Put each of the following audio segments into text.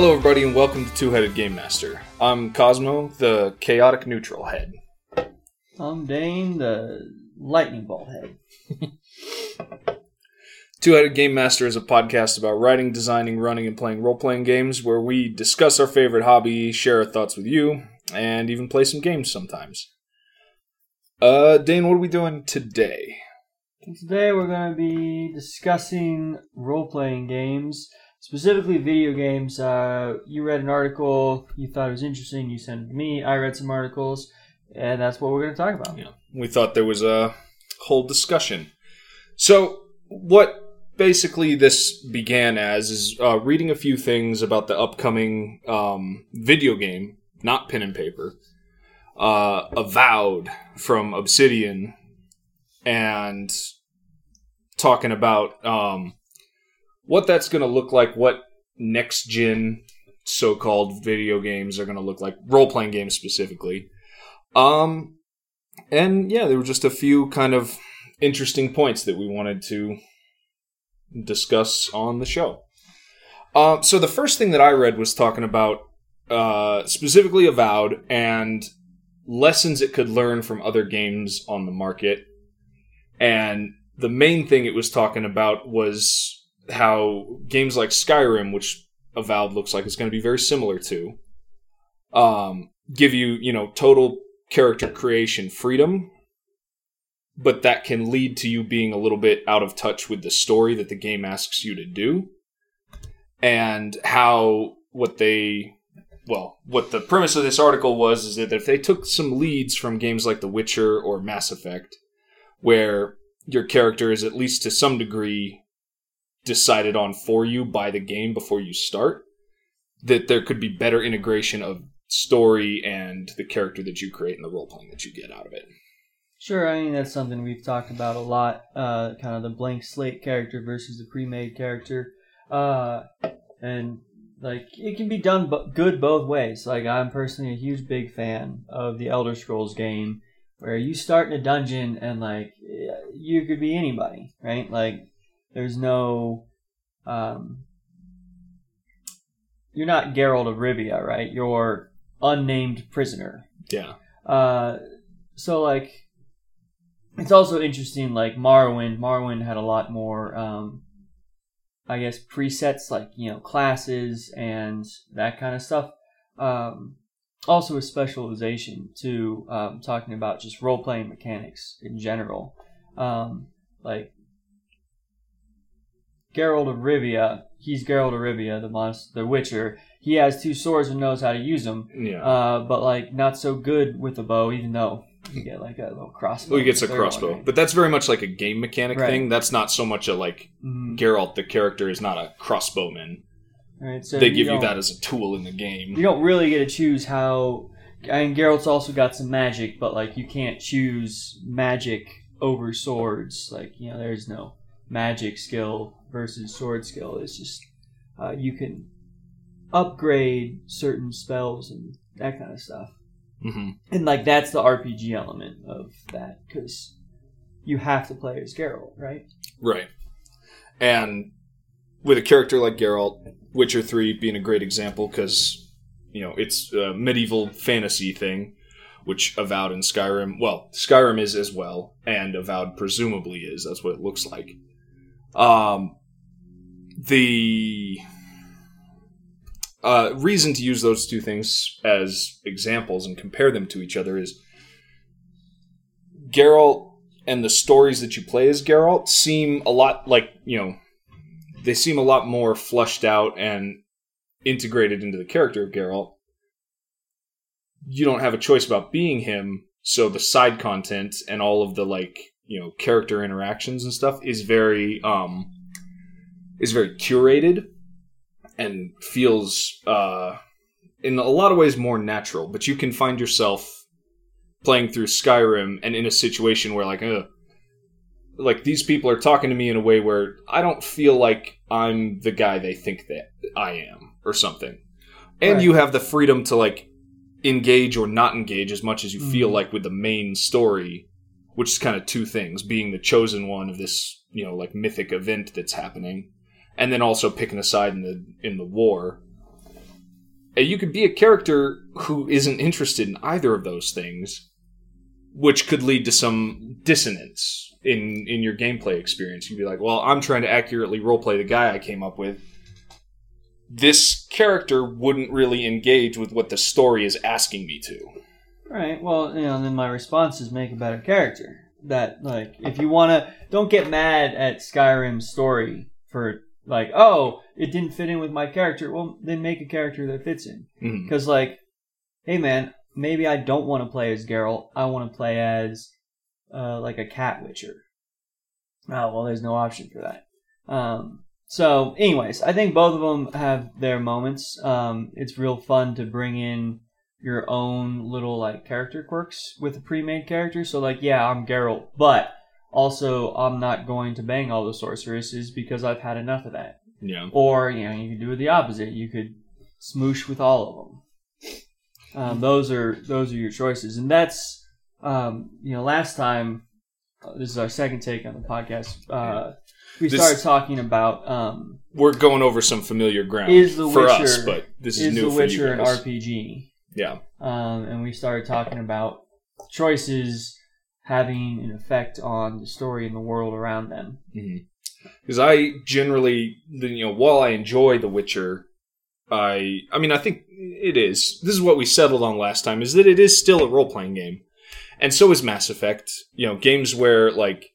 Hello, everybody, and welcome to Two Headed Game Master. I'm Cosmo, the chaotic neutral head. I'm Dane, the lightning bolt head. Two Headed Game Master is a podcast about writing, designing, running, and playing role playing games where we discuss our favorite hobby, share our thoughts with you, and even play some games sometimes. Uh, Dane, what are we doing today? Today we're going to be discussing role playing games, specifically video games. Uh, you read an article, you thought it was interesting, you sent it to me. I read some articles, and that's what we're going to talk about. Yeah, we thought there was a whole discussion. So, what basically this began as is uh, reading a few things about the upcoming um, video game, not pen and paper, uh, Avowed from Obsidian, and talking about um, what that's going to look like, what next gen so called video games are going to look like, role playing games specifically. Um, and yeah, there were just a few kind of interesting points that we wanted to discuss on the show. Uh, so the first thing that I read was talking about uh, specifically Avowed and lessons it could learn from other games on the market. And the main thing it was talking about was how games like Skyrim, which Avowed looks like it's going to be very similar to, um, give you, you know, total character creation freedom but that can lead to you being a little bit out of touch with the story that the game asks you to do and how what they well what the premise of this article was is that if they took some leads from games like the witcher or mass effect where your character is at least to some degree decided on for you by the game before you start that there could be better integration of story and the character that you create and the role playing that you get out of it Sure, I mean that's something we've talked about a lot. Uh, kind of the blank slate character versus the pre-made character, uh, and like it can be done but good both ways. Like I'm personally a huge big fan of the Elder Scrolls game, where you start in a dungeon and like you could be anybody, right? Like there's no, um, you're not Geralt of Rivia, right? You're unnamed prisoner. yeah Uh, so like it's also interesting like Morrowind. Morrowind had a lot more um I guess presets like, you know, classes and that kind of stuff. Um also a specialization to um, talking about just role playing mechanics in general. Um like Geralt of Rivia, he's Geralt of Rivia, the monster, the Witcher. He has two swords and knows how to use them, yeah uh, but like not so good with a bow, even though you get like a little crossbow. Well, he gets a crossbow, right? but that's very much like a game mechanic Right. thing. That's not so much a like Mhm. Geralt, the character, is not a crossbowman. Right, so they give you that as a tool in the game. You don't really get to choose how. And Geralt's also got some magic, but like you can't choose magic over swords. Like you know, there's no magic skill versus sword skill. It's just uh, you can upgrade certain spells and that kind of stuff. hmm And like that's the RPG element of that because you have to play as Geralt, right? Right. And with a character like Geralt, Witcher 3 being a great example because, you know, it's a medieval fantasy thing, which Avowed and Skyrim, well, Skyrim is as well, and Avowed presumably is. That's what it looks like. Um, the uh, reason to use those two things as examples and compare them to each other is Geralt and the stories that you play as Geralt seem a lot like, you know, they seem a lot more flushed out and integrated into the character of Geralt. You don't have a choice about being him, so the side content and all of the like, you know, character interactions and stuff is very um is very curated and feels uh in a lot of ways more natural, but you can find yourself playing through Skyrim and in a situation where like uh like these people are talking to me in a way where I don't feel like I'm the guy they think that I am or something. And Right. you have the freedom to like engage or not engage as much as you feel Mhm. like with the main story, which is kind of two things, being the chosen one of this, you know, like mythic event that's happening and then also picking a side in the in the war. And you could be a character who isn't interested in either of those things, which could lead to some dissonance in in your gameplay experience. You'd be like, "Well, I'm trying to accurately roleplay the guy I came up with." This character wouldn't really engage with what the story is asking me to. Right. Well, you know, then my response is make a better character. That like, if you wanna, don't get mad at Skyrim's story for like, oh, it didn't fit in with my character. Well, then make a character that fits in. Because like, hey man, maybe I don't want to play as Geralt. I want to play as uh, like a cat witcher. Oh well, there's no option for that. Um, so, anyways, I think both of them have their moments. Um, it's real fun to bring in your own little like character quirks with a pre-made character. So, like, yeah, I'm Geralt, but also I'm not going to bang all the sorceresses because I've had enough of that. Yeah. Or you know, you could do the opposite. You could smoosh with all of them. Um, those are those are your choices, and that's um, you know, last time uh, this is our second take on the podcast. Uh, we This- started talking about um, We're going over some familiar ground Is The Witcher, for us, but this is, is new The for you Witcher an. RPG? Yeah. Um, and we started talking about choices having an effect on the story and the world around them. because I generally, you know, while I enjoy The Witcher, I, I mean, I think it is. This is what we settled on last time: is that it is still a role playing game, and so is Mass Effect. You know, games where like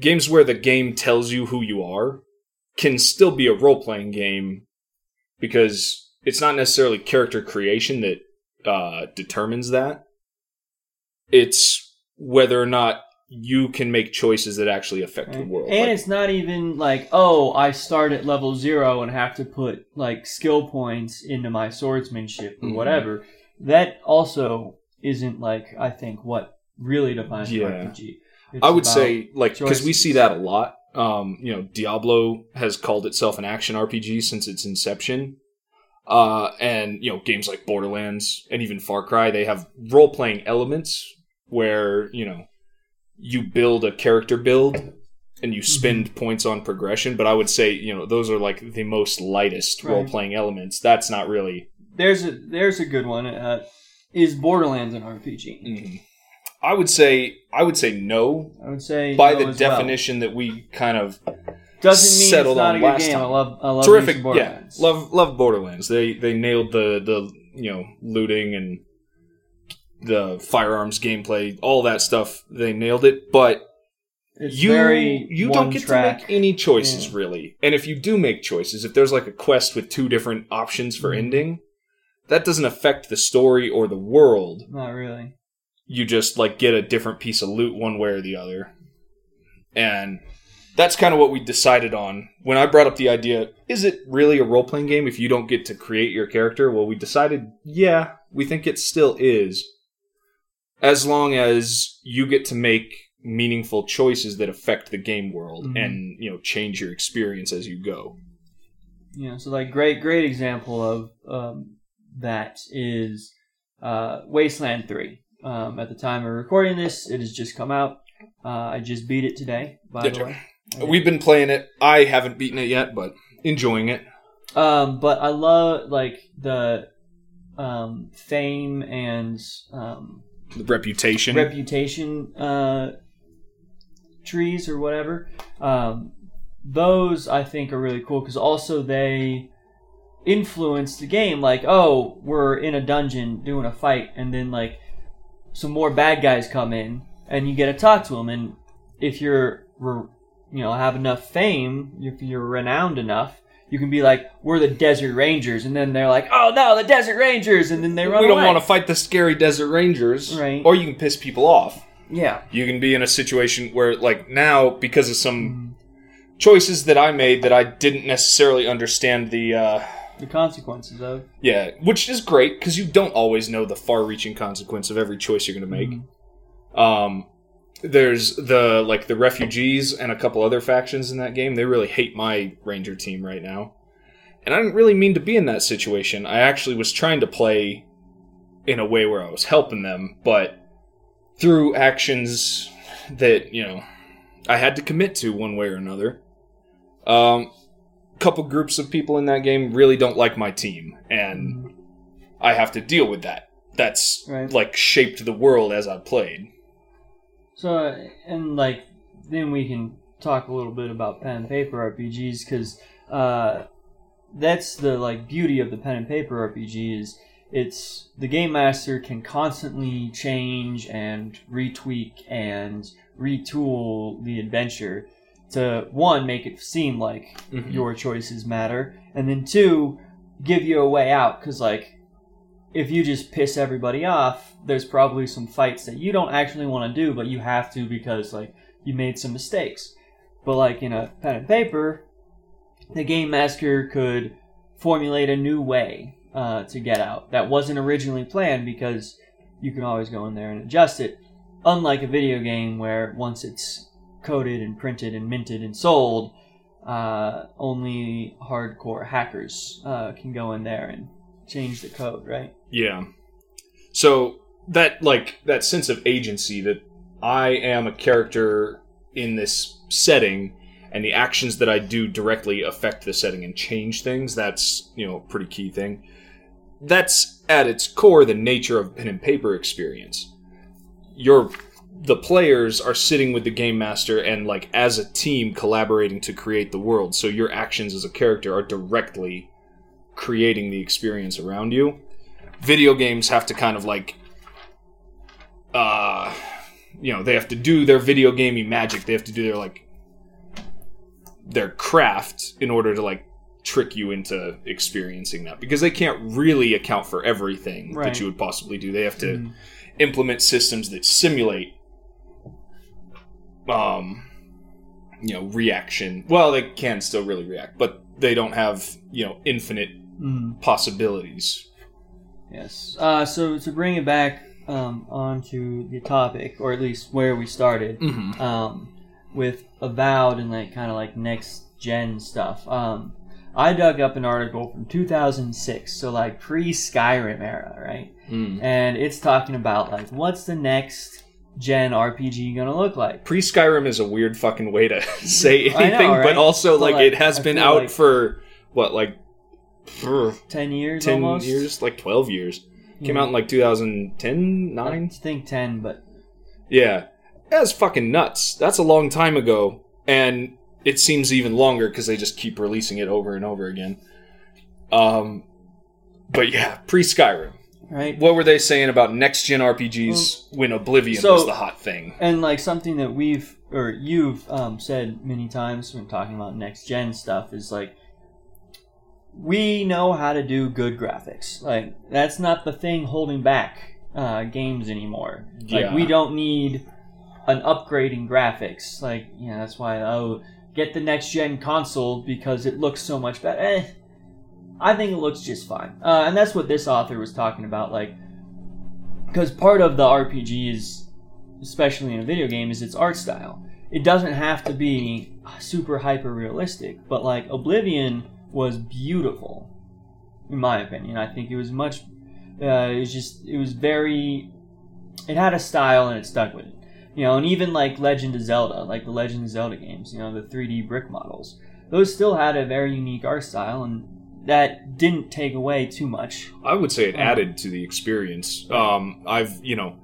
games where the game tells you who you are can still be a role playing game because it's not necessarily character creation that uh, determines that. It's whether or not you can make choices that actually affect the world. And Like- it's not even like, oh, I start at level zero and have to put like skill points into my swordsmanship or Mhm. whatever. That also isn't like I think what really defines Yeah. RPG. It's I would say like because we see that a lot. Um, you know, Diablo has called itself an action RPG since its inception. Uh, and you know, games like Borderlands and even Far Cry, they have role playing elements where you know you build a character build and you spend Mm-hmm. points on progression. But I would say you know those are like the most lightest Right. role playing elements. That's not really. there's a there's a good one. Uh, is Borderlands an RPG? mhm. I would say I would say no I would say by no the as well. definition that we kind of Doesn't mean settled it's not on a good last game. I time. love I love terrific. Terrific Yeah, Borderlands. love love Borderlands. They they nailed the the you know looting and the firearms gameplay, all that stuff. They nailed it, but It's you very you don't get track. to make any choices Yeah. really. And if you do make choices, if there's like a quest with two different options for Mhm. ending, that doesn't affect the story or the world. Not really. You just like get a different piece of loot one way or the other. And that's kind of what we decided on when I brought up the idea. Is it really a role playing game if you don't get to create your character? Well, we decided, yeah, we think it still is. As long as you get to make meaningful choices that affect the game world Mhm. and, you know, change your experience as you go. Know, so like great great example of um, that is uh, Wasteland Three. Um, at the time of recording this, it has just come out. Uh, I just beat it today. By Did the you? way. We've been playing it. I haven't beaten it yet, but enjoying it. Um, but I love like the um, fame and um, The reputation. reputation uh, trees or whatever. Um, those I think are really cool because also they influence the game. Like, oh, we're in a dungeon doing a fight, and then like some more bad guys come in, and you get to talk to them. And if you're, re- you know, have enough fame, if you're renowned enough. You can be like, we're the Desert Rangers, and then they're like, oh no, the Desert Rangers, and then they run we don't away. want to fight the scary desert rangers. Right. Or you can piss people off. Yeah. You can be in a situation where, like, now, because of Mm-hmm. some choices that I made that I didn't necessarily understand the, uh, the consequences of. yeah, which is great because you don't always know the far reaching consequence of every choice you're going to make. Mhm. Um, there's the, like, the refugees and a couple other factions in that game. They really hate my ranger team right now. And I didn't really mean to be in that situation. I actually was trying to play in a way where I was helping them, but through actions that, you know, I had to commit to one way or another. Um, couple groups of people in that game really don't like my team, and I have to deal with that. That's Right. like shaped the world as I've played. So, and like, then we can talk a little bit about pen and paper RPGs because uh, that's the like beauty of the pen and paper RPG is it's the game master can constantly change and retweak and retool the adventure to one make it seem like Mhm. your choices matter, and then two, give you a way out. Because, like, if you just piss everybody off, there's probably some fights that you don't actually want to do, but you have to because, like, you made some mistakes. But, like, in a pen and paper, the game master could formulate a new way uh, to get out that wasn't originally planned because you can always go in there and adjust it. Unlike a video game where once it's coded and printed and minted and sold, uh, only hardcore hackers uh, can go in there and change the code, right? Yeah. So that like that sense of agency that I am a character in this setting and the actions that I do directly affect the setting and change things, that's, you know, a pretty key thing. That's at its core the nature of pen and paper experience. Your the players are sitting with the game master and like as a team collaborating to create the world. So your actions as a character are directly creating the experience around you. Video games have to kind of like uh you know they have to do their video gamey magic. They have to do their like their craft in order to like trick you into experiencing that. Because they can't really account for everything Right. that you would possibly do. They have to Mhm. implement systems that simulate um you know reaction. Well they can still really react but they don't have you know infinite Mhm. possibilities Yes. Uh, so to bring it back um, onto the topic, or at least where we started, mm-hmm. um, with Avowed and like kind of like next gen stuff. Um, I dug up an article from 2006, so like pre Skyrim era, right? mm. And it's talking about like what's the next gen RPG gonna look like? Pre Skyrim is a weird fucking way to say I know, anything, right? but also But, like, like, it has I been out like- for what like for Ten years, ten almost. years, like twelve years. Came Yeah. out in like 2010, I nine. think ten, but Yeah, that's fucking nuts. That's a long time ago, and it seems even longer because they just keep releasing it over and over again. Um, but yeah, pre Skyrim. right. What were they saying about next gen RPGs when Oblivion so- was the hot thing? And like something that we've or you've um, said many times when talking about next gen stuff is like we know how to do good graphics. Like that's not the thing holding back uh, games anymore. Like Yeah. we don't need an upgrading graphics. Like you know that's why oh get the next gen console because it looks so much better. Eh, I think it looks just fine. Uh, and that's what this author was talking about. Like because part of the RPG is especially in a video game, is its art style. It doesn't have to be super hyper realistic, but like Oblivion was beautiful, in my opinion. I think it was much. Uh, it was just it was very. It had a style and it stuck with it. You know, and even like Legend of Zelda, like the Legend of Zelda games, you know, the 3D brick models, those still had a very unique art style, and that didn't take away too much. I would say it Oh. added to the experience. Um, I've you know,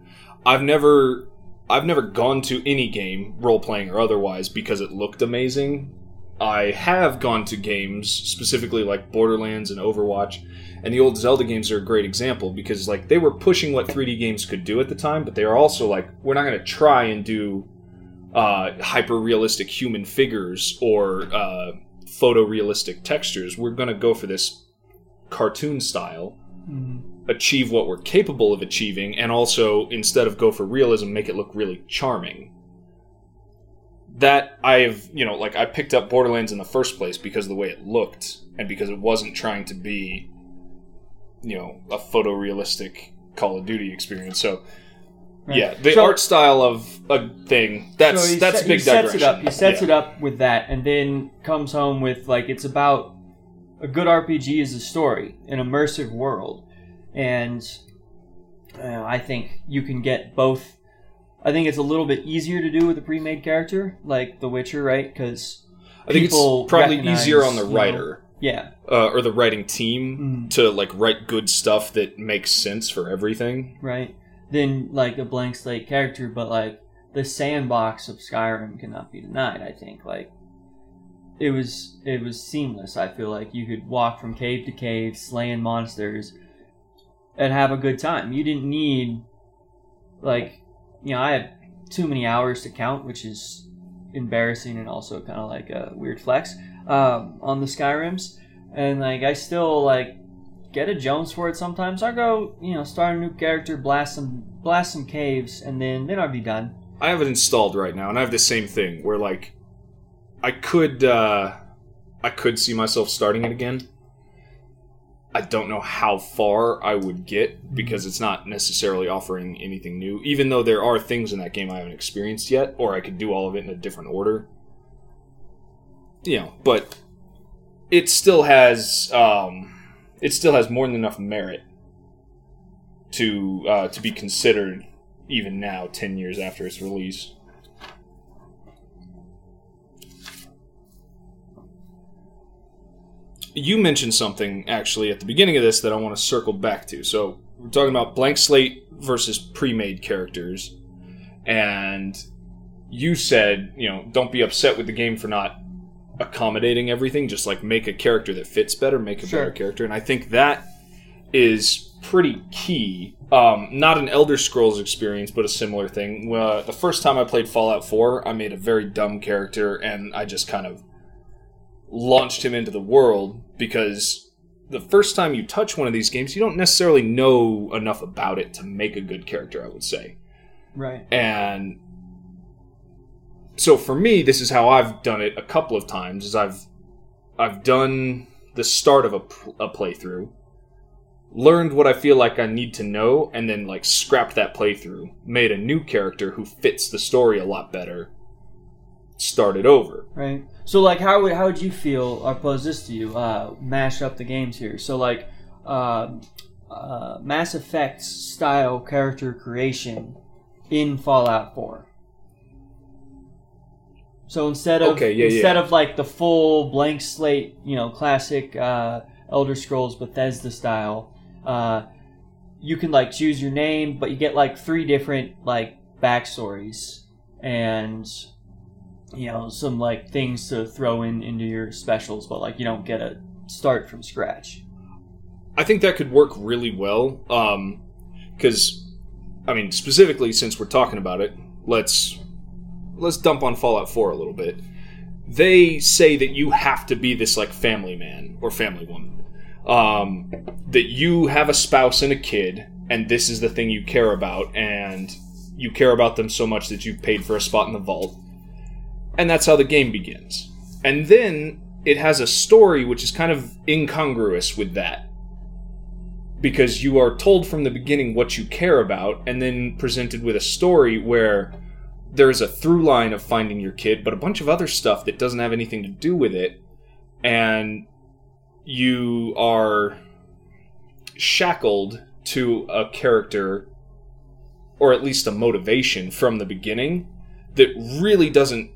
I've never, I've never gone to any game, role playing or otherwise, because it looked amazing. I have gone to games specifically like Borderlands and Overwatch, and the old Zelda games are a great example because like they were pushing what 3D games could do at the time, but they are also like we're not going to try and do uh, hyper realistic human figures or uh, photorealistic textures. We're going to go for this cartoon style achieve what we're capable of achieving and also instead of go for realism make it look really charming that i've you know like i picked up borderlands in the first place because of the way it looked and because it wasn't trying to be you know a photorealistic call of duty experience so Right. yeah the So- art style of a thing that's So that's set- big he sets digression it up. He sets Yeah. it up with that, and then comes home with like it's about a good RPG is a story, an immersive world, and uh, I think you can get both. I think it's a little bit easier to do with a pre-made character like The Witcher, right? Because i think it's people probably easier on the you know, writer Yeah. uh, or the writing team Mm. to like write good stuff that makes sense for everything. right? Than like a blank slate character, but like the sandbox of Skyrim cannot be denied. I think like it was it was seamless. I feel like you could walk from cave to cave, slaying monsters, and have a good time. You didn't need like you know I have too many hours to count, which is embarrassing and also kind of like a weird flex um, on the Skyrims. And like I still like get a Jones for it sometimes. I go, you know, start a new character, blast some blast some caves, and then then I'll be done. I have it installed right now, and I have the same thing where like I could uh, I could see myself starting it again. Don't know how far I would get because it's not necessarily offering anything new. Even though there are things in that game I haven't experienced yet, or I could do all of it in a different order. You know, but it still has um, it still has more than enough merit to uh, to be considered even now, ten years after its release. You mentioned something actually at the beginning of this that I want to circle back to. So we're talking about blank slate versus pre-made characters, and you said, you know, don't be upset with the game for not accommodating everything. Just like make a character that fits better, make a Sure. better character, and I think that is pretty key. Um, not an Elder Scrolls experience, but a similar thing. Uh, the first time I played Fallout 4, I made a very dumb character, and I just kind of launched him into the world because the first time you touch one of these games, you don't necessarily know enough about it to make a good character, I would say. Right. And so for me, this is how I've done it a couple of times. Is I've I've done the start of a, a playthrough, learned what I feel like I need to know, and then like scrapped that playthrough, made a new character who fits the story a lot better, started over. Right. So like how would how would you feel or pose this to you? Uh mash up the games here. So like um uh, Mass Effect style character creation in Fallout 4. So instead of Okay, yeah, instead yeah. of like the full blank slate, you know, classic uh, Elder Scrolls Bethesda style, uh, you can like choose your name, but you get like three different like backstories and you know some like things to throw in into your specials, but like you don't get a start from scratch. I think that could work really well. Um, because, I mean, specifically since we're talking about it, let's let's dump on Fallout 4 a little bit. They say that you have to be this like family man or family woman. Um, that you have a spouse and a kid, and this is the thing you care about, and you care about them so much that you've paid for a spot in the vault. And that's how the game begins. And then it has a story which is kind of incongruous with that because you are told from the beginning what you care about and then presented with a story where there's a through line of finding your kid but a bunch of other stuff that doesn't have anything to do with it and you are shackled to a character or at least a motivation from the beginning that really doesn't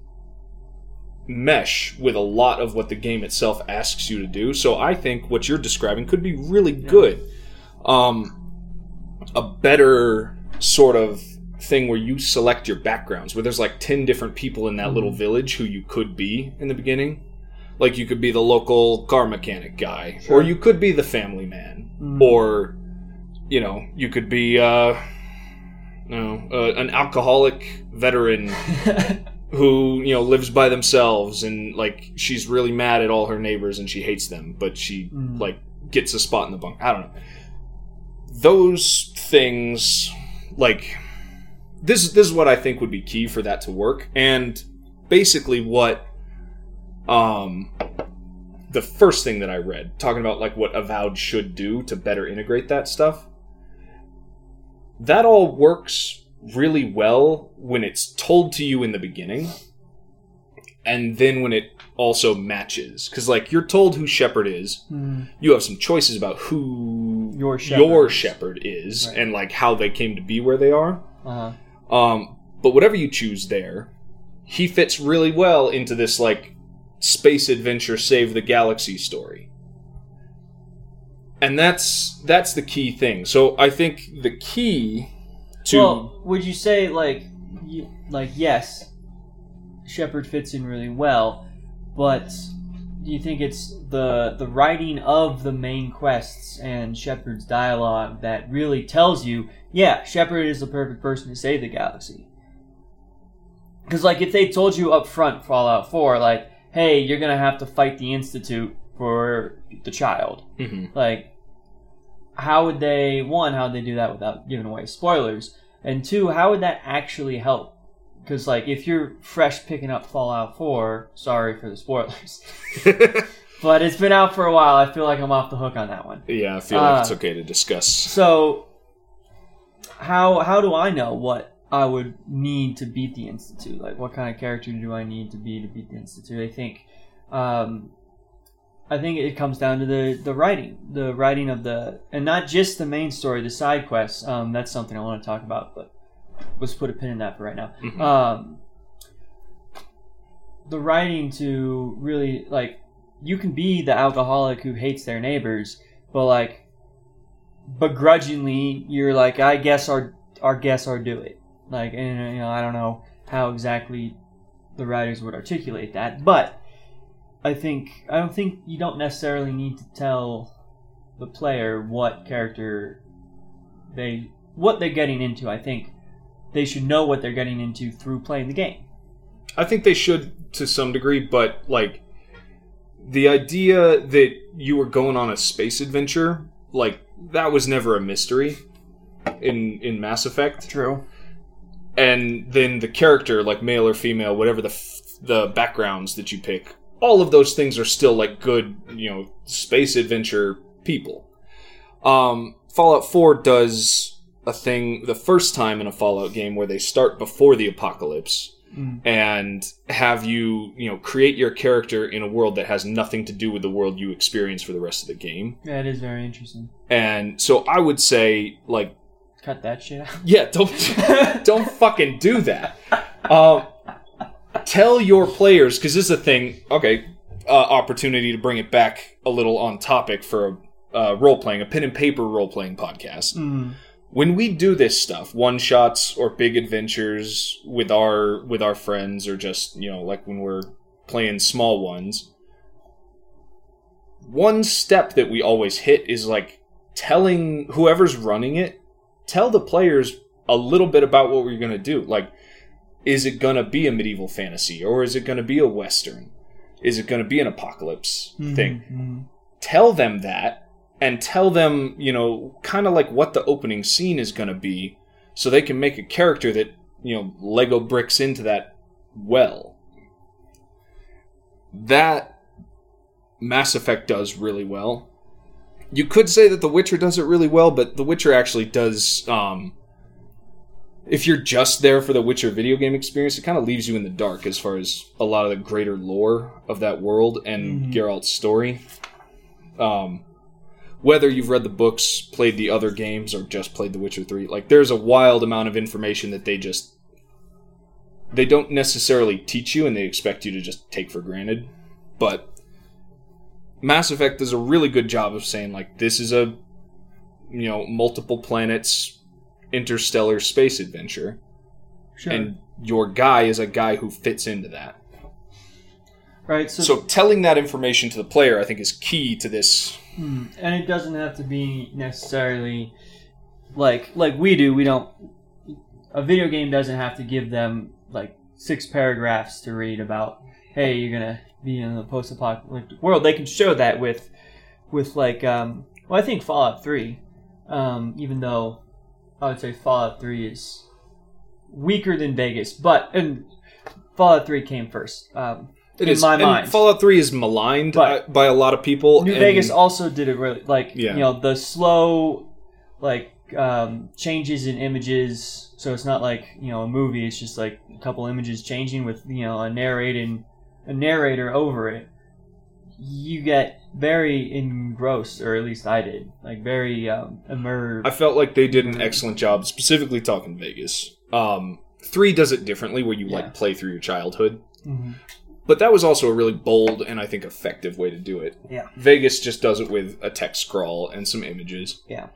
mesh with a lot of what the game itself asks you to do. So I think what you're describing could be really good. Um, a better sort of thing where you select your backgrounds, where there's like 10 different people in that little village who you could be in the beginning. Like you could be the local car mechanic guy, Sure. or you could be the family man, Mm. or you know, you could be uh, no, uh, an alcoholic veteran who you know lives by themselves and like she's really mad at all her neighbors and she hates them but she Mm. like gets a spot in the bunk. I don't know. Those things like this this is what i think would be key for that to work. And basically what um the first thing that i read talking about like what avowed should do to better integrate that stuff that all works really well when it's told to you in the beginning and then when it also matches because like you're told who Shepard is Mm. you have some choices about who Your Shepard your is. Shepard is Right. and like how they came to be where they are Uh-huh. um, but whatever you choose there, he fits really well into this like space adventure save the galaxy story. and that's that's the key thing. So I think the key to Well, would you say like, you, like yes, Shepard fits in really well, but do you think it's the the writing of the main quests and Shepard's dialogue that really tells you, yeah, Shepard is the perfect person to save the galaxy? Because like if they told you up front, Fallout Four, like, hey, you're gonna have to fight the Institute for the child, Mhm. like how would they one how would they do that without giving away spoilers and two how would that actually help? Because like if you're fresh picking up fallout 4 sorry for the spoilers but it's been out for a while i feel like i'm off the hook on that one. Yeah, I feel like it's Uh, okay to discuss. so how how do i know what i would need to beat the institute? Like what kind of character do i need to be to beat the institute? I think um I think it comes down to the, the writing, the writing of the, and not just the main story, the side quests. Um, that's something I want to talk about, but let's put a pin in that for right now. Mhm. Um, the writing to really like, you can be the alcoholic who hates their neighbors, but like, begrudgingly, you're like, I guess our our guests are do it. Like, and you know, I don't know how exactly the writers would articulate that, but I think I don't think you don't necessarily need to tell the player what character they what they're getting into. I think they should know what they're getting into through playing the game. I think they should to some degree, but like the idea that you were going on a space adventure, like that was never a mystery in in Mass Effect. True. And then the character, like male or female, whatever the f- the backgrounds that you pick, all of those things are still like good, you know, space adventure people. Um, Fallout 4 does a thing the first time in a Fallout game where they start before the apocalypse Mm. and have you, you know, create your character in a world that has nothing to do with the world you experience for the rest of the game. That is very interesting. And so I would say, like, Cut that shit out. yeah, don't don't fucking do that. Um, tell your players because this is a thing. Okay, uh, opportunity to bring it back a little on topic for uh, role playing, a pen and paper role playing podcast. Mm. When we do this stuff, one shots or big adventures with our with our friends, or just you know, like when we're playing small ones. One step that we always hit is like telling whoever's running it tell the players a little bit about what we're going to do. Like, is it going to be a medieval fantasy or is it going to be a western? Is it going to be an apocalypse thing? Mhm. Tell them that and tell them, you know, kind of like what the opening scene is going to be so they can make a character that, you know, Lego bricks into that well. That Mass Effect does really well. You could say that The Witcher does it really well, but The Witcher actually does. Um, if you're just there for the Witcher video game experience, it kind of leaves you in the dark as far as a lot of the greater lore of that world and Mhm. Geralt's story. Um, whether you've read the books, played the other games, or just played The Witcher 3, like there's a wild amount of information that they just they don't necessarily teach you and they expect you to just take for granted. But Mass Effect does a really good job of saying like this is a you know multiple planets interstellar space adventure Sure. and your guy is a guy who fits into that. right. So, So telling that information to the player I think is key to this Hmm. and it doesn't have to be necessarily like like we do. We don't. A video game doesn't have to give them like six paragraphs to read about. Hey, you're gonna be in the post-apocalyptic world. They can show that with with like um. Well, I think Fallout Three, um, even though I would say Fallout Three is weaker than Vegas, but and Fallout Three came first. Um, It in is my and mind. Fallout 3 is maligned But- uh, by a lot of people. New and- Vegas also did it really like Yeah. you know the slow like um, changes in images. So it's not like you know a movie. It's just like a couple images changing with you know a narrating a narrator over it. You get very engrossed, or at least I did, like very um, immersed. I felt like they did an excellent job, specifically talking Vegas. Um, three does it differently, where you Yeah. like play through your childhood. Mhm. But that was also a really bold and I think effective way to do it. Yeah. Vegas just does it with a text scroll and some images. Yeah.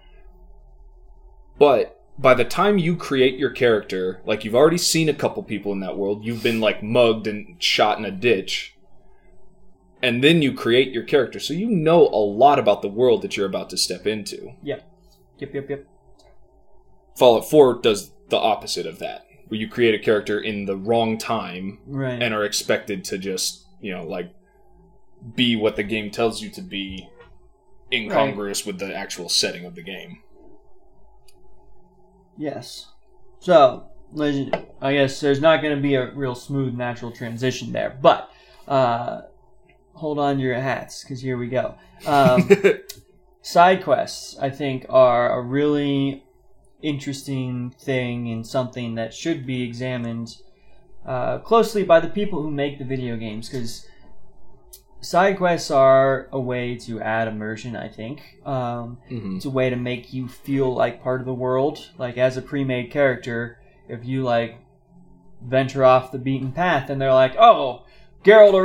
But by the time you create your character, like you've already seen a couple people in that world, you've been like mugged and shot in a ditch. And then you create your character. So you know a lot about the world that you're about to step into. Yep. Yep. Yep. Yep. Fallout 4 does the opposite of that, where you create a character in the wrong time Right. and are expected to just, you know, like be what the game tells you to be incongruous with the actual setting of the game. Yes. So, I guess there's not going to be a real smooth, natural transition there. But, uh, hold on to your hats, because here we go. Um, side quests, I think, are a really interesting thing and something that should be examined uh, closely by the people who make the video games, because side quests are a way to add immersion, I think. Um, Mhm. it's a way to make you feel like part of the world. Like as a pre-made character, if you like venture off the beaten path and they're like, "Oh, Geralt of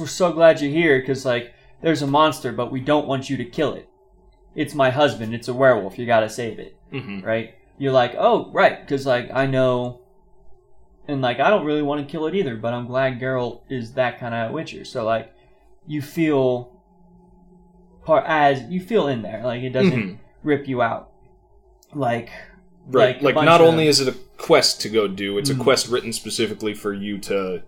we're so glad you're here because like there's a monster, but we don't want you to kill it. It's my husband. It's a werewolf. You gotta save it." Mhm. right? You're like, oh, right, because like I know, and like I don't really want to kill it either, but I'm glad Geralt is that kind of Witcher. So like, you feel part as you feel in there, like it doesn't Mhm. rip you out, like Right. Like, Like, not of- only is it a quest to go do, it's Mhm. a quest written specifically for you to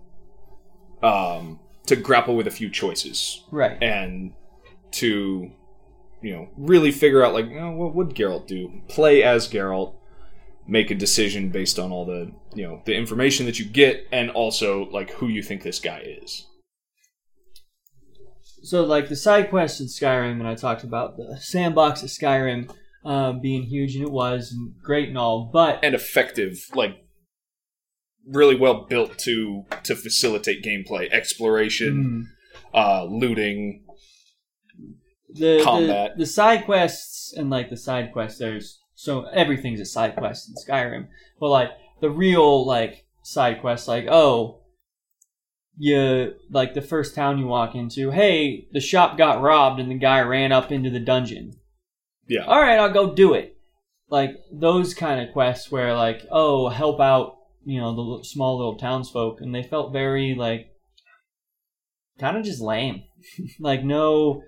um to grapple with a few choices right, and to you know, really figure out like, you know, what would Geralt do? Play as Geralt, make a decision based on all the, you know, the information that you get and also like who you think this guy is. So like the side quests in Skyrim, and I talked about the sandbox of Skyrim uh, being huge, and it was and great and all, but And effective, like really well built to to facilitate gameplay, exploration, mm, uh looting, the, combat. The, the side quests and like the side quests, there's so everything's a side quest in Skyrim. But like the real like side quests, like oh, you like the first town you walk into, hey, the shop got robbed and the guy ran up into the dungeon. Yeah. All right, I'll go do it. Like those kind of quests where like oh, help out, you know, the small little townsfolk, and they felt very like kind of just lame. like no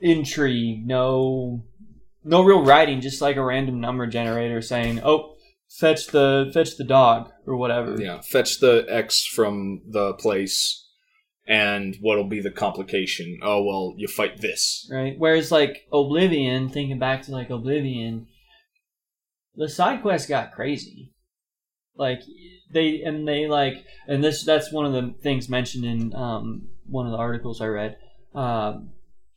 intrigue, no no real writing, just like a random number generator saying, "Oh, fetch the fetch the dog" or whatever. Yeah, fetch the X from the place, and what'll be the complication? Oh well, you fight this. Right. Whereas like Oblivion, thinking back to like Oblivion, the side quest got crazy. Like they and they like and this that's one of the things mentioned in um, one of the articles I read um,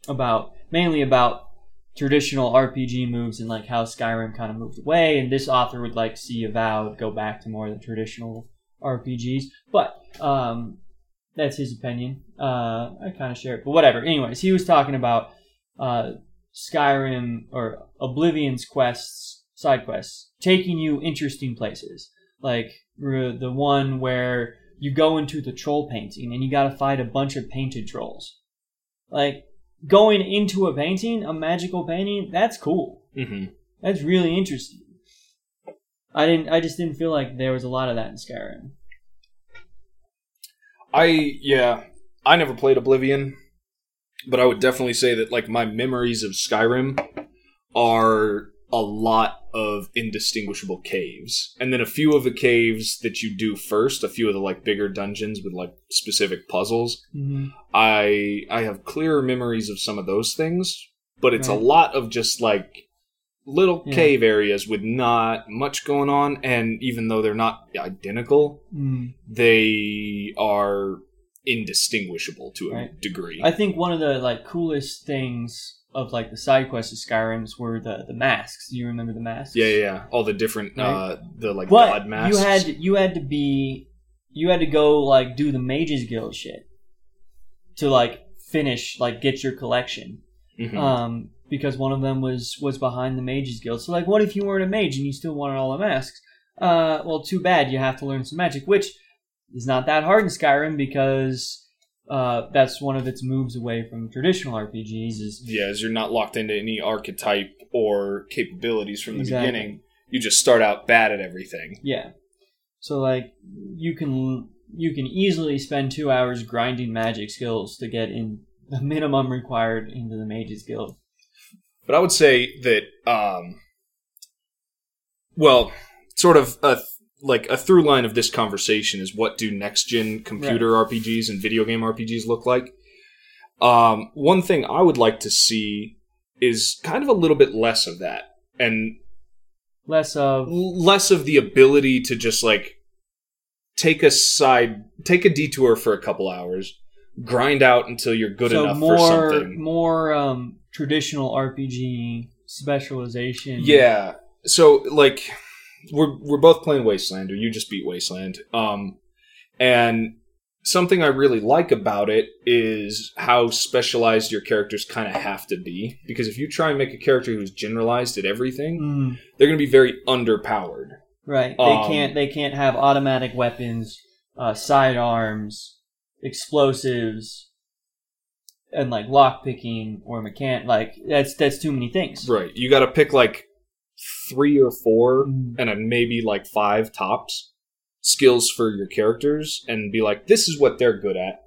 about mainly about traditional RPG moves and like how Skyrim kind of moved away and this author would like see Avowed go back to more of the traditional RPGs but um, that's his opinion. Uh, I kind of share it but whatever. Anyways he was talking about uh, Skyrim or Oblivion's quests side quests taking you interesting places like the one where you go into the troll painting and you got to fight a bunch of painted trolls. Like going into a painting, a magical painting, that's cool. Mm-hmm. That's really interesting. I didn't. I just didn't feel like there was a lot of that in Skyrim. I yeah, I never played Oblivion, but I would definitely say that like my memories of Skyrim are a lot of indistinguishable caves, and then a few of the caves that you do first, a few of the like bigger dungeons with like specific puzzles. Mm-hmm. I I have clearer memories of some of those things, but it's a lot of just like little Yeah. cave areas with not much going on and even though they're not identical, Mm. they are indistinguishable to a Right. degree. I think one of the like coolest things of like the side quests of Skyrim's were the the masks. Do you remember the masks? yeah, yeah, yeah. All the different uh the like But god masks. you had you had to be you had to go like do the mages guild shit to like finish like get your collection. Mhm. Um because one of them was was behind the mages guild. So like what if you weren't a mage and you still wanted all the masks? Uh well too bad you have to learn some magic, which is not that hard in Skyrim because uh, that's one of its moves away from traditional RPGs. Is Yeah, as you're not locked into any archetype or capabilities from the Exactly. beginning. You just start out bad at everything. yeah, so like you can you can easily spend two hours grinding magic skills to get in the minimum required into the Mage's Guild. But I would say that, um, well, sort of a like a through line of this conversation is what do next gen computer RPGs and video game RPGs look like? Um, one thing I would like to see is kind of a little bit less of that and Less of less of the ability to just like take a side, take a detour for a couple hours, grind out until you're good so enough more for something. more um, traditional RPG specialization. Yeah. So like we're we're both playing Wasteland, or you just beat Wasteland. Um and something I really like about it is how specialized your characters kind of have to be. Because if you try and make a character who's generalized at everything, Mm, they're gonna be very underpowered. right. They Um, can't they can't have automatic weapons, uh, sidearms, explosives, and like lock picking or mechanic. like that's that's too many things. Right. You gotta pick like three or four Mm, and then maybe like five tops skills for your characters and be like, this is what they're good at.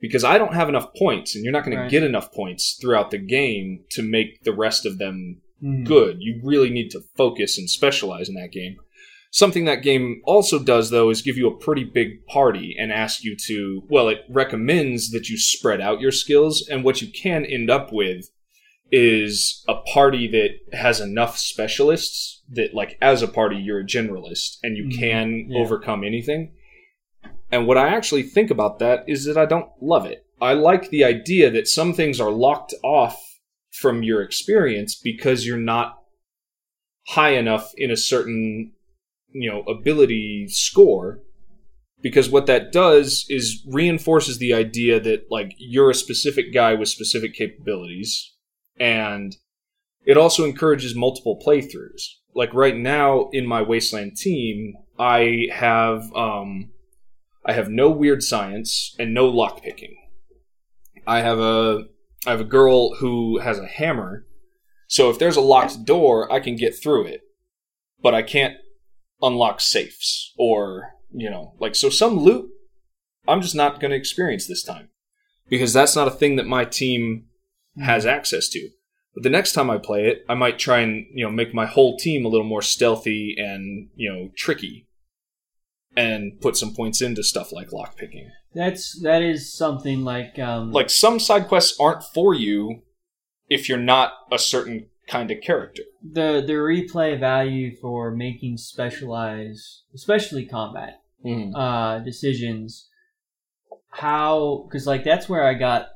Because I don't have enough points, and you're not going Right. to get enough points throughout the game to make the rest of them mm. good. You really need to focus and specialize in that game. Something that game also does, though, is give you a pretty big party and ask you to, well, it recommends that you spread out your skills, and what you can end up with is a party that has enough specialists that, like, as a party, you're a generalist and you Mhm. can Yeah. overcome anything. And what I actually think about that is that I don't love it. I like the idea that some things are locked off from your experience because you're not high enough in a certain, you know, ability score. Because what that does is reinforces the idea that, like, you're a specific guy with specific capabilities. And it also encourages multiple playthroughs. Like, right now in my Wasteland team, I have, um, I have no weird science and no lockpicking. I have a I have a girl who has a hammer, so if there's a locked door, I can get through it, but I can't unlock safes or you know like so some loot. I'm just not going to experience this time because that's not a thing that my team has access to. But the next time I play it, I might try and you know make my whole team a little more stealthy and you know tricky, and put some points into stuff like lockpicking. That's that is something like um Like some side quests aren't for you if you're not a certain kind of character. the the replay value for making specialized, especially combat uh, decisions. How? Because like that's where I got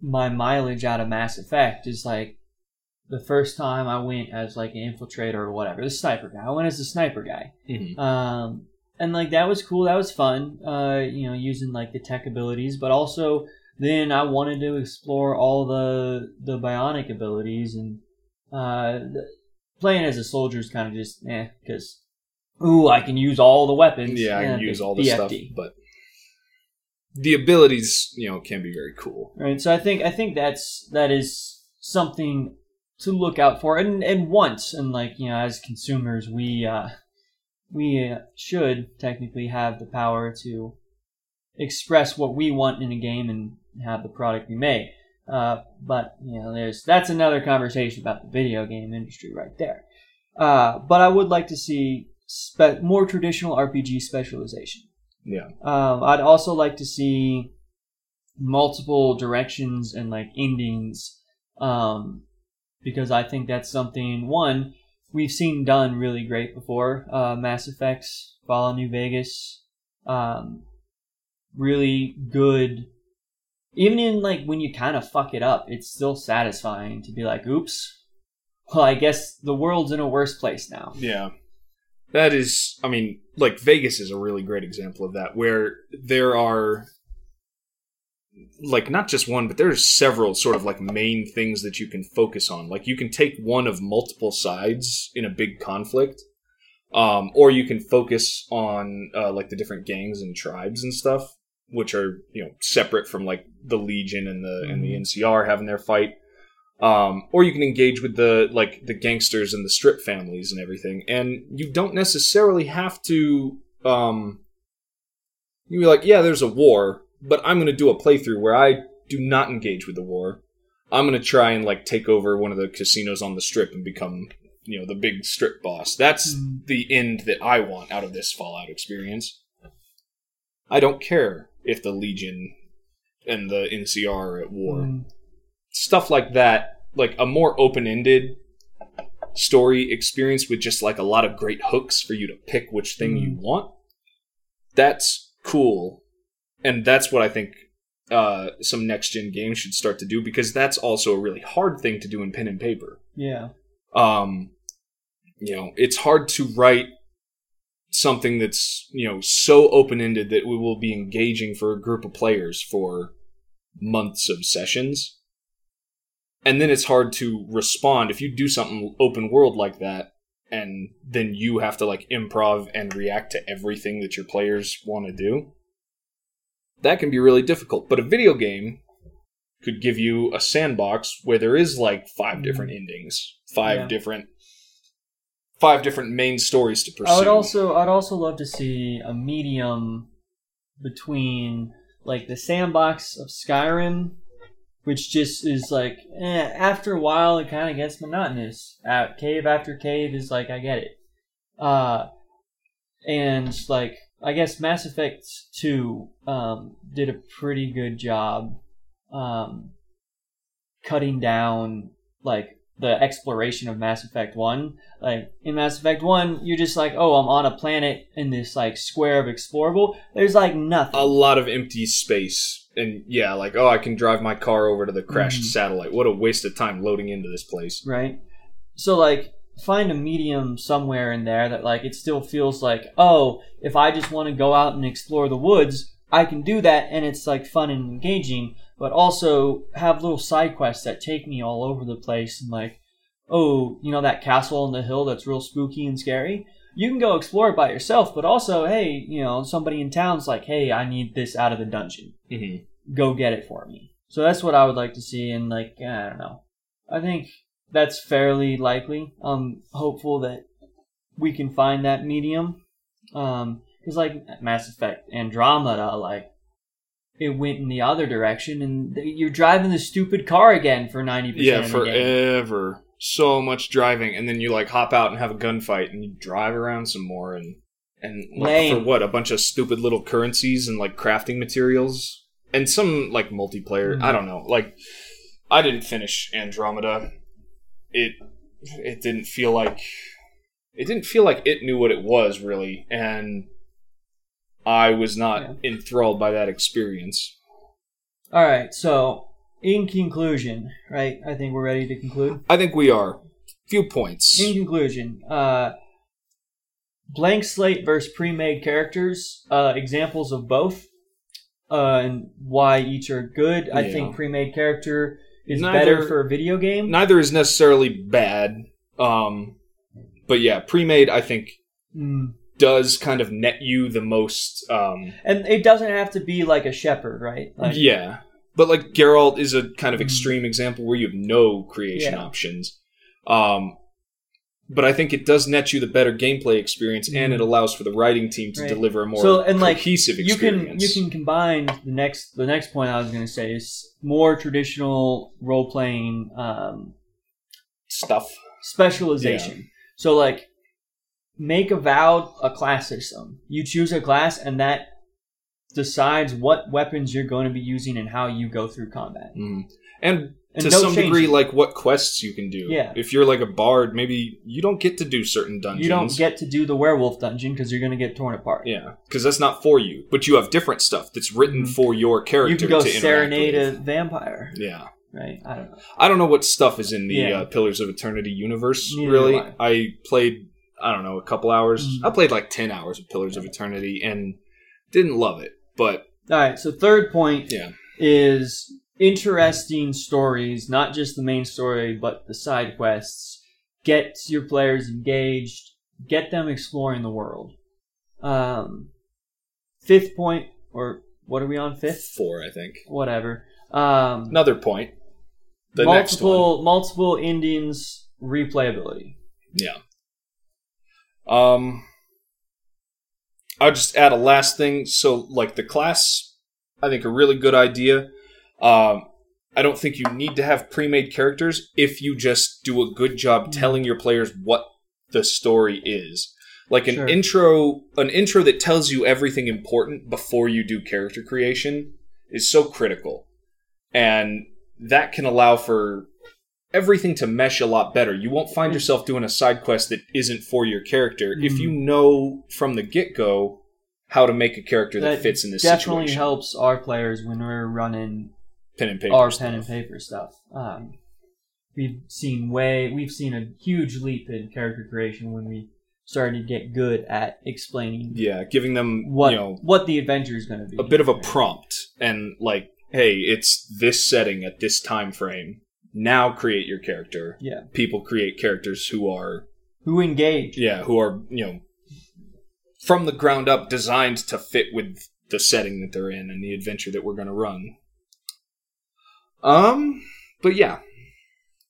my mileage out of Mass Effect. Is like the first time I went as like an infiltrator or whatever, the sniper guy. I went as the sniper guy. Mhm. Um, and like that was cool. That was fun. Uh, you know, using like the tech abilities, but also then I wanted to explore all the the bionic abilities and uh, the, playing as a soldier is kind of just eh because ooh I can use all the weapons. Yeah, I can use all the stuff, but the abilities, you know, can be very cool. Right. So I think I think that's that is something to look out for, and and once and like you know as consumers we uh, we uh, should technically have the power to express what we want in a game and have the product we make. Uh, but you know, there's that's another conversation about the video game industry right there. Uh, but I would like to see spe- more traditional RPG specialization. Yeah. Um, I'd also like to see multiple directions and like endings, um, because I think that's something one we've seen done really great before. Uh, Mass Effects, Fallout New Vegas, um, really good. Even in like when you kind of fuck it up, it's still satisfying to be like, "Oops." Well, I guess the world's in a worse place now. Yeah. That is, I mean, like Vegas is a really great example of that, where there are, like, not just one, but there's several sort of like main things that you can focus on. Like, you can take one of multiple sides in a big conflict, Um, or you can focus on uh, like the different gangs and tribes and stuff, which are you know separate from like the Legion and the and the NCR having their fight. Um, or you can engage with the like the gangsters and the strip families and everything, and you don't necessarily have to. Um, you be like, yeah, there's a war, but I'm going to do a playthrough where I do not engage with the war. I'm going to try and like take over one of the casinos on the strip and become, you know, the big strip boss. That's Mm. the end that I want out of this Fallout experience. I don't care if the Legion and the NCR are at war Mm. Stuff like that, like a more open ended story experience with just like a lot of great hooks for you to pick which thing you want. That's cool. And that's what I think uh, some next gen games should start to do because that's also a really hard thing to do in pen and paper. Yeah. Um, you know, it's hard to write something that's, you know, so open ended that we will be engaging for a group of players for months of sessions. And then it's hard to respond if you do something open world like that and then you have to like improv and react to everything that your players want to do. That can be really difficult. But a video game could give you a sandbox where there is like five mm-hmm. different endings, five Yeah. different five different main stories to pursue. I would also I'd also love to see a medium between like the sandbox of Skyrim, which just is like eh, after a while it kind of gets monotonous. Cave after cave is like I get it, uh, and like I guess Mass Effect Two um, did a pretty good job um, cutting down like the exploration of Mass Effect 1. Like in Mass Effect 1, you're just like, oh, I'm on a planet in this like square of explorable. There's like nothing. a lot of empty space. And yeah, like, oh, I can drive my car over to the crashed Mhm. satellite. What a waste of time loading into this place. right? So like find a medium somewhere in there that like it still feels like, oh, if I just want to go out and explore the woods, I can do that and it's like fun and engaging, but also have little side quests that take me all over the place and like, oh, you know that castle on the hill that's real spooky and scary? You can go explore it by yourself, but also, hey, you know, somebody in town's like, hey, I need this out of the dungeon Mm-hmm. go get it for me. So that's what I would like to see, and like I don't know, I think that's fairly likely. I'm hopeful that we can find that medium, um, because like Mass Effect Andromeda, like it went in the other direction, and you're driving the stupid car again for ninety Yeah, percent of the game. forever. So much driving, and then you like hop out and have a gunfight, and you drive around some more, and and like, for what a bunch of stupid little currencies and like crafting materials, and some like multiplayer. Mhm. I don't know. Like, I didn't finish Andromeda. It it didn't feel like it didn't feel like it knew what it was really, and I was not enthralled by that experience. All right, so in conclusion, right? I think we're ready to conclude. I think we are. Few points. In conclusion, uh, blank slate versus pre-made characters, uh, examples of both, uh, and why each are good. I Yeah. think pre-made character is Neither- better for a video game. neither is necessarily bad. Um, but yeah, pre-made I think Mm. Does kind of net you the most. Um, And it doesn't have to be like a Shepard, right? Like, yeah, but like Geralt is a kind of Mm. extreme example where you have no creation Yeah. options. Um, but I think it does net you the better gameplay experience, and Mm. it allows for the writing team to Right. deliver a more So, and, like, cohesive you can experience. you can combine the next the next point I was going to say is more traditional role playing um, stuff. specialization. So like make a avowed a class system. You choose a class and that decides what weapons you're going to be using and how you go through combat. Mm. And, And to some change. degree, like what quests you can do. Yeah. If you're like a bard, maybe you don't get to do certain dungeons. You don't get to do the werewolf dungeon because you're going to get torn apart. Yeah, because that's not for you. But you have different stuff that's written Mhm. for your character. You can go serenade a vampire. Yeah, right? I don't know. I don't know what stuff is in the Yeah. uh, Pillars of Eternity universe. Neither really, do I. played. I don't know a couple hours. Mhm. I played like ten hours of Pillars of Eternity and didn't love it. But All right. So third point yeah, is interesting stories, not just the main story, but the side quests. Get your players engaged. get them exploring the world. Um, fifth point, or what are we on? Fifth, Four, I think. whatever. Um, Another point. The next one. multiple multiple Indians replayability. Yeah. Um, I'll just add a last thing. So, like the class, I think a really good idea. Um, I don't think you need to have pre-made characters if you just do a good job Mhm. telling your players what the story is. Like an Sure. intro, an intro that tells you everything important before you do character creation is so critical, and that can allow for everything to mesh a lot better. You won't find yourself doing a side quest that isn't for your character if Mhm. you know from the get go how to make a character that, fits in this definitely situation. helps our players when we're running Pen and paper. our stuff. pen and paper stuff. Um, we've seen way we've seen a huge leap in character creation when we started to get good at explaining Yeah, giving them what you know what the adventure is going to be. a bit of a prompt and like, hey, it's this setting at this time frame. Now create your character. Yeah. People create characters who are Who engage? yeah, who are, you know, from the ground up designed to fit with the setting that they're in and the adventure that we're going to run. Um, but yeah,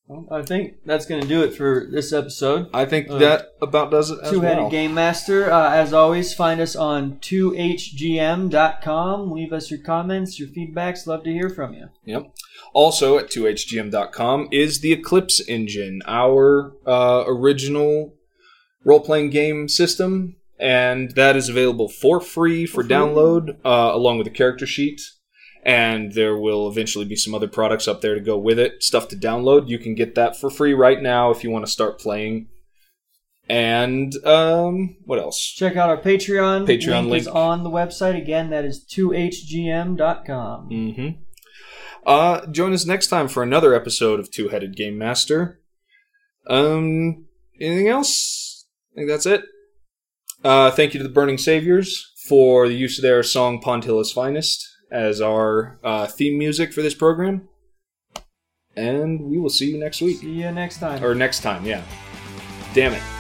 Well, I think that's going to do it for this episode. I think Uh, that about does it as Two Headed well. Game Master. Uh, as always, find us on 2hgm.com. Leave us your comments, your feedbacks. Love to hear from you. Yep. Also at 2hgm.com is the Eclipse engine, our uh, original role-playing game system, and that is available for free for For free. download, uh, along with a character sheet. And there will eventually be some other products up there to go with it, stuff to download. You can get that for free right now if you want to start playing. And um, what else? Check out our Patreon. Patreon link is on the website. Again, that is 2hgm.com. Mm-hmm. Uh, join us next time for another episode of Two Headed Game Master. Um, anything else? I think that's it. Uh, thank you to the Burning Saviors for the use of their song Pontilla's Finest as our uh, theme music for this program. And we will see you next week. See you next time. Or next time, yeah. Damn it.